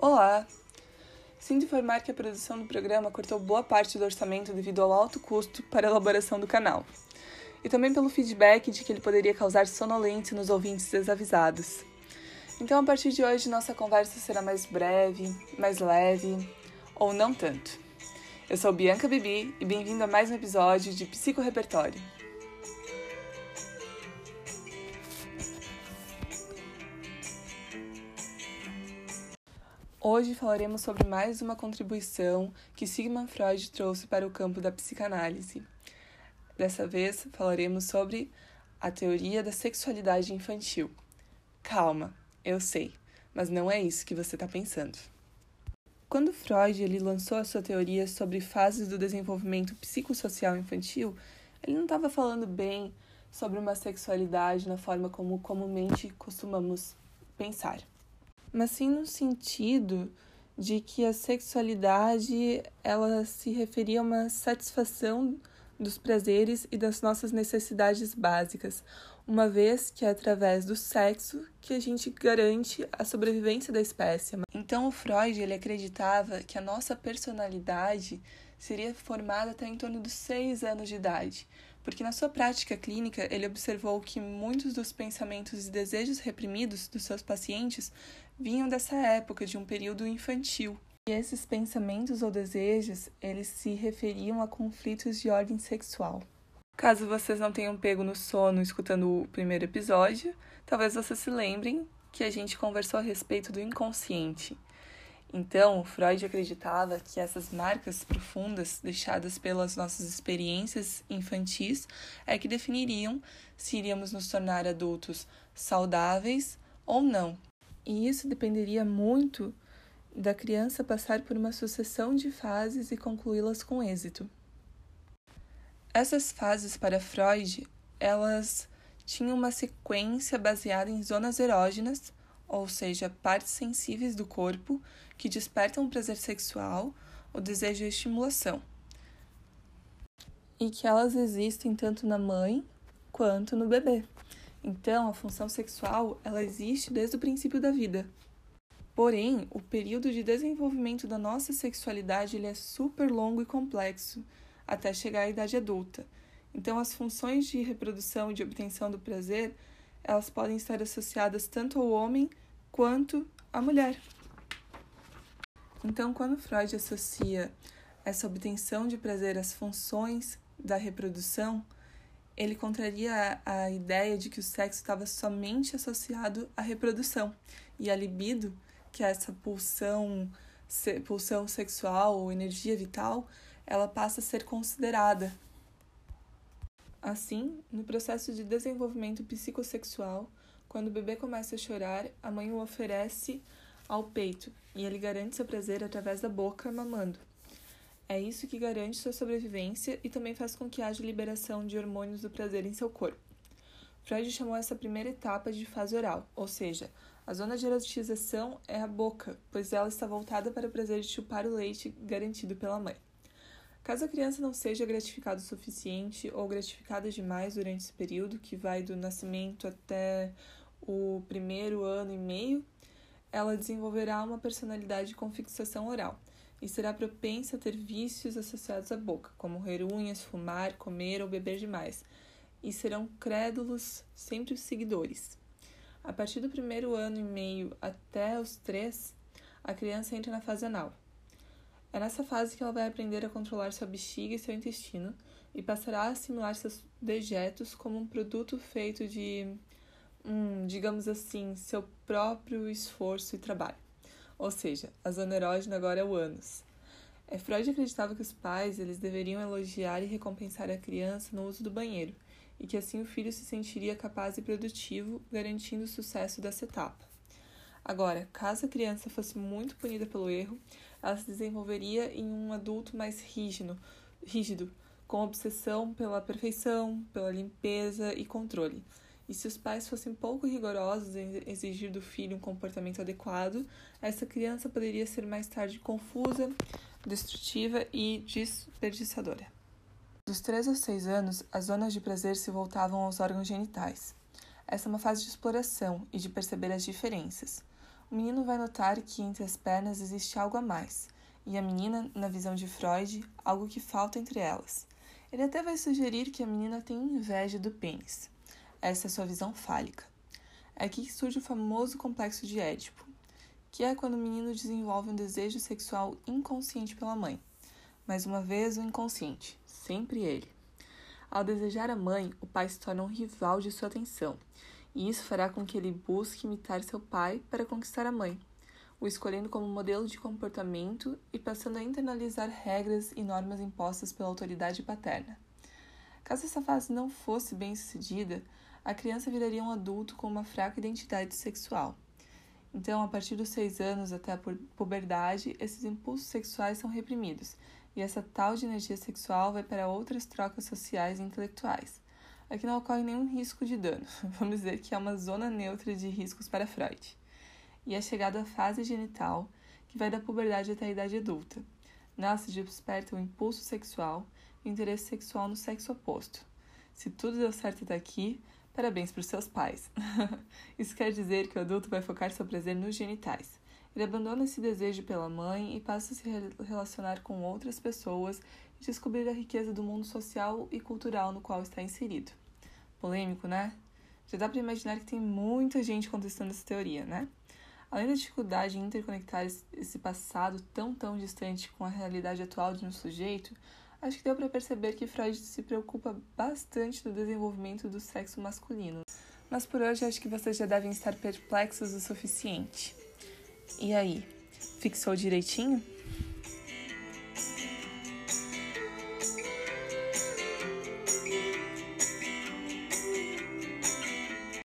Olá! Sinto informar que a produção do programa cortou boa parte do orçamento devido ao alto custo para a elaboração do canal, e também pelo feedback de que ele poderia causar sonolência nos ouvintes desavisados. Então, a partir de hoje, nossa conversa será mais breve, mais leve, ou não tanto. Eu sou Bianca Bibi e bem-vindo a mais um episódio de Psico Repertório. Hoje falaremos sobre mais uma contribuição que Sigmund Freud trouxe para o campo da psicanálise. Dessa vez falaremos sobre a teoria da sexualidade infantil. Calma, eu sei, mas não é isso que você está pensando. Quando Freud ele lançou a sua teoria sobre fases do desenvolvimento psicossocial infantil, ele não estava falando bem sobre uma sexualidade na forma como comumente costumamos pensar mas sim no sentido de que a sexualidade ela se referia a uma satisfação dos prazeres e das nossas necessidades básicas, uma vez que é através do sexo que a gente garante a sobrevivência da espécie. Então o Freud ele acreditava que a nossa personalidade seria formada até em torno dos seis anos de idade, porque na sua prática clínica ele observou que muitos dos pensamentos e desejos reprimidos dos seus pacientes vinham dessa época, de um período infantil. E esses pensamentos ou desejos, eles se referiam a conflitos de ordem sexual. Caso vocês não tenham pego no sono escutando o primeiro episódio, talvez vocês se lembrem que a gente conversou a respeito do inconsciente. Então, Freud acreditava que essas marcas profundas deixadas pelas nossas experiências infantis é que definiriam se iríamos nos tornar adultos saudáveis ou não, e isso dependeria muito da criança passar por uma sucessão de fases e concluí-las com êxito. Essas fases para Freud, elas tinham uma sequência baseada em zonas erógenas, ou seja, partes sensíveis do corpo que despertam o prazer sexual, o desejo e a estimulação. E que elas existem tanto na mãe quanto no bebê. Então, a função sexual, ela existe desde o princípio da vida. Porém, o período de desenvolvimento da nossa sexualidade ele é super longo e complexo, até chegar à idade adulta. Então, as funções de reprodução e de obtenção do prazer, elas podem estar associadas tanto ao homem quanto à mulher. Então, quando Freud associa essa obtenção de prazer às funções da reprodução, ele contraria a, ideia de que o sexo estava somente associado à reprodução e a libido, que é essa pulsão, se, pulsão sexual ou energia vital, ela passa a ser considerada. Assim, no processo de desenvolvimento psicossexual, quando o bebê começa a chorar, a mãe o oferece ao peito e ele garante seu prazer através da boca mamando. É isso que garante sua sobrevivência e também faz com que haja liberação de hormônios do prazer em seu corpo. Freud chamou essa primeira etapa de fase oral, ou seja, a zona de erotização é a boca, pois ela está voltada para o prazer de chupar o leite garantido pela mãe. Caso a criança não seja gratificada o suficiente ou gratificada demais durante esse período, que vai do nascimento até o primeiro ano e meio, ela desenvolverá uma personalidade com fixação oral, e será propensa a ter vícios associados à boca, como roer unhas, fumar, comer ou beber demais, e serão crédulos sempre os seguidores. A partir do primeiro ano e meio até os três, a criança entra na fase anal. É nessa fase que ela vai aprender a controlar sua bexiga e seu intestino e passará a assimilar seus dejetos como um produto feito de, hum, digamos assim, seu próprio esforço e trabalho ou seja, a zona erógena agora é o ânus. É, Freud acreditava que os pais eles deveriam elogiar e recompensar a criança no uso do banheiro, e que assim o filho se sentiria capaz e produtivo, garantindo o sucesso dessa etapa. Agora, caso a criança fosse muito punida pelo erro, ela se desenvolveria em um adulto mais rígido, rígido com obsessão pela perfeição, pela limpeza e controle. E se os pais fossem pouco rigorosos em exigir do filho um comportamento adequado, essa criança poderia ser mais tarde confusa, destrutiva e desperdiçadora. Dos 3 aos 6 anos, as zonas de prazer se voltavam aos órgãos genitais. Essa é uma fase de exploração e de perceber as diferenças. o menino vai notar que entre as pernas existe algo a mais, e a menina, na visão de Freud, algo que falta entre elas. Ele até vai sugerir que a menina tem inveja do pênis. Essa é sua visão fálica. É aqui que surge o famoso complexo de Édipo, que é quando o menino desenvolve um desejo sexual inconsciente pela mãe. Mais uma vez, o inconsciente, sempre ele. Ao desejar a mãe, o pai se torna um rival de sua atenção, e isso fará com que ele busque imitar seu pai para conquistar a mãe, o escolhendo como modelo de comportamento e passando a internalizar regras e normas impostas pela autoridade paterna. Caso essa fase não fosse bem sucedida, a criança viraria um adulto com uma fraca identidade sexual. Então, a partir dos seis anos até a puberdade, esses impulsos sexuais são reprimidos, e essa tal de energia sexual vai para outras trocas sociais e intelectuais. Aqui não ocorre nenhum risco de dano, vamos dizer que é uma zona neutra de riscos para Freud. E é chegada à fase genital, que vai da puberdade até a idade adulta. Nela se desperta o impulso sexual interesse sexual no sexo oposto. Se tudo deu certo até aqui, parabéns para os seus pais. Isso quer dizer que o adulto vai focar seu prazer nos genitais. Ele abandona esse desejo pela mãe e passa a se relacionar com outras pessoas e descobrir a riqueza do mundo social e cultural no qual está inserido. Polêmico, né? Já dá para imaginar que tem muita gente contestando essa teoria, né? Além da dificuldade em interconectar esse passado tão tão distante com a realidade atual de um sujeito, acho que deu para perceber que Freud se preocupa bastante do desenvolvimento do sexo masculino. Mas por hoje acho que vocês já devem estar perplexos o suficiente. E aí, fixou direitinho?